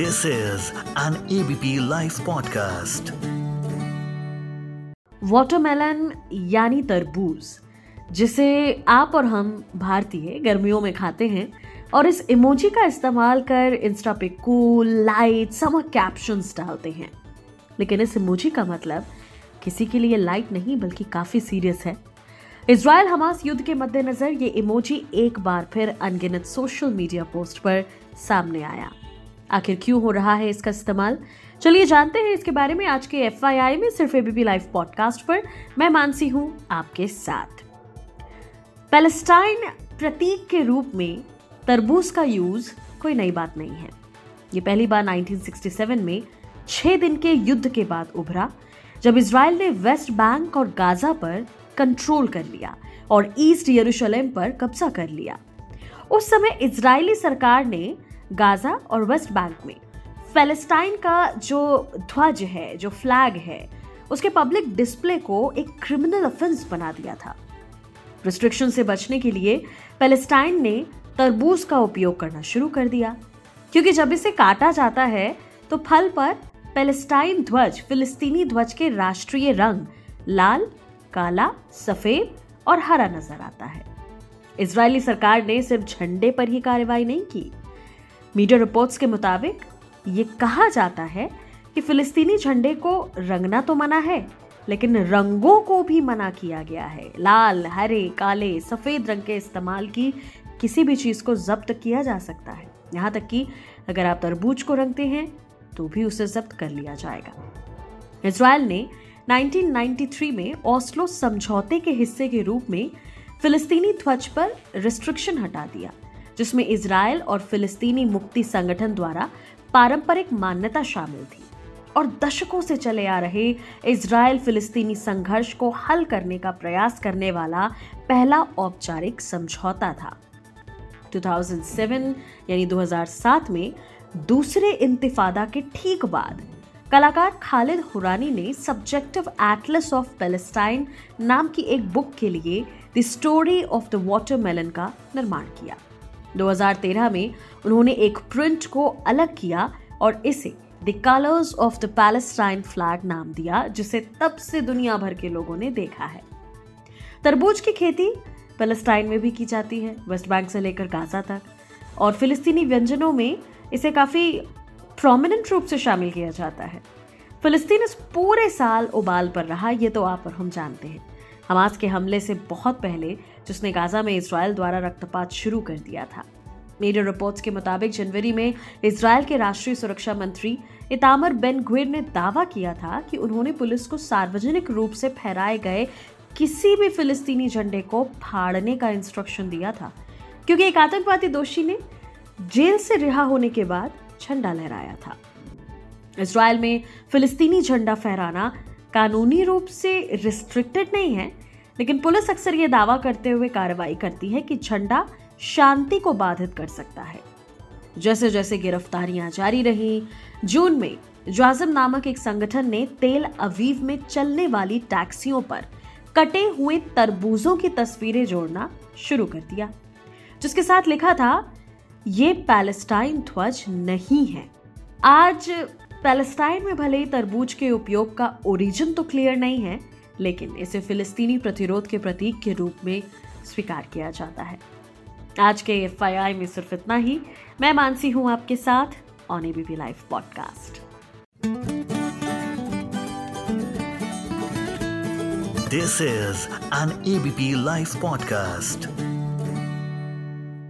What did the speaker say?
This is an ABP live podcast watermelon यानी तरबूज, जिसे आप और हम भारतीय गर्मियों में खाते हैं, और इस इमोजी का इस्तेमाल कर इंस्टा पे कूल लाइट समर कैप्शंस डालते हैं। लेकिन इस इमोजी का मतलब किसी के लिए लाइट नहीं, बल्कि काफ़ी सीरियस है। इसराइल हमास युद्ध के मद्देनजर ये इमोजी एक बार फिर अनगिनत सोशल मीडिया पोस्ट पर सामने आया। आखिर क्यों हो रहा है इसका इस्तेमाल? चलिए जानते हैं इसके बारे में आज के एफआईआई में, सिर्फ़ एबीपी लाइव पॉडकास्ट पर। मैं मानसी हूँ आपके साथ। पैलेस्टाइन प्रतीक के रूप में तरबूज का यूज़ कोई नई बात नहीं है। ये पहली बार 1967 में छह दिन के युद्ध के बाद उभरा, जब इसराइल ने वेस्ट बैंक और गाजा पर कंट्रोल कर लिया और ईस्ट यरूशलेम पर कब्जा कर लिया। उस समय इजरायली सरकार ने गाजा और वेस्ट बैंक में। फेलेस्टाइन का जो ध्वज है, जो फ्लैग है, उसके पब्लिक डिस्प्ले को एक क्रिमिनल ऑफेंस बना दिया था। रिस्ट्रिक्शन से बचने के लिए पैलेस्टाइन ने तरबूज का उपयोग करना शुरू कर दिया। क्योंकि जब इसे काटा जाता है तो फल पर पैलेस्टाइन ध्वज, फिलिस्तीनी ध्वज के राष्ट्रीय रंग लाल, काला, सफ़ेद और हरा नज़र आता है। इसराइली सरकार ने सिर्फ़ झंडे पर ही कार्रवाई नहीं की। मीडिया रिपोर्ट्स के मुताबिक, ये कहा जाता है कि फिलिस्तीनी झंडे को रंगना तो मना है, लेकिन रंगों को भी मना किया गया है। लाल, हरे, काले, सफ़ेद रंग के इस्तेमाल की किसी भी चीज़ को जब्त किया जा सकता है। यहाँ तक कि अगर आप तरबूज को रंगते हैं तो भी उसे जब्त कर लिया जाएगा। इसराइल ने 1993 में ओस्लो समझौते के हिस्से के रूप में फिलिस्तीनी ध्वज पर रिस्ट्रिक्शन हटा दिया। जिसमें इसराइल और फिलिस्तीनी मुक्ति संगठन द्वारा पारंपरिक मान्यता शामिल थी और दशकों से चले आ रहे इसराइल फिलिस्तीनी संघर्ष को हल करने का प्रयास करने वाला पहला औपचारिक समझौता था। 2007 यानी 2007 में दूसरे इंतिफादा के ठीक बाद कलाकार खालिद हुरानी ने सब्जेक्टिव एटलस ऑफ़ पैलेस्टाइन नाम की एक बुक के लिए the story of the watermelon का निर्माण किया। 2013 में उन्होंने एक प्रिंट को अलग किया और इसे the colours of the Palestine flag नाम दिया, जिसे तब से दुनिया भर के लोगों ने देखा है। तरबूज की खेती पैलेस्टाइन में भी की जाती है वेस्ट बैंक से लेकर गाजा तक। और फिलिस्तीनी व्यंजनों में इसे काफ़ी प्रोमिनेंट रूप से शामिल किया जाता है। फिलिस्तीन इस पूरे साल उबाल पर रहा, ये तो आप और हम जानते हैं। हमास के हमले से बहुत पहले जिसने गाजा में इसराइल द्वारा रक्तपात शुरू कर दिया था। मीडिया रिपोर्ट्स के मुताबिक जनवरी में इसराइल के राष्ट्रीय सुरक्षा मंत्री इतामर बेन ग्विर ने दावा किया था कि उन्होंने पुलिस को सार्वजनिक रूप से फहराए गए किसी भी फिलिस्तीनी झंडे को फाड़ने का इंस्ट्रक्शन दिया था, क्योंकि एक आतंकवादी दोषी ने जेल से रिहा होने के बाद झंडा लहराया था। इसराइल में फिलिस्तीनी झंडा फहराना कानूनी रूप से रिस्ट्रिक्टेड नहीं है, लेकिन पुलिस अक्सर ये दावा करते हुए कार्रवाई करती है कि झंडा शांति को बाधित कर सकता है। जैसे जैसे गिरफ्तारियाँ जारी रही, जून में जाजम नामक एक संगठन ने तेल अवीव में चलने वाली टैक्सियों पर कटे हुए तरबूजों की तस्वीरें जोड़ना शुरू कर दिया, जिसके साथ लिखा था, ये पैलेस्टाइन ध्वज नहीं है। आज पैलेस्टाइन में भले ही तरबूज के उपयोग का ओरिजिन तो क्लियर नहीं है, लेकिन इसे फिलिस्तीनी प्रतिरोध के प्रतीक के रूप में स्वीकार किया जाता है। आज के एफ़ में सिर्फ़ इतना ही। मैं मानसी हूँ आपके साथ on ABP live podcast this is an ABP live podcast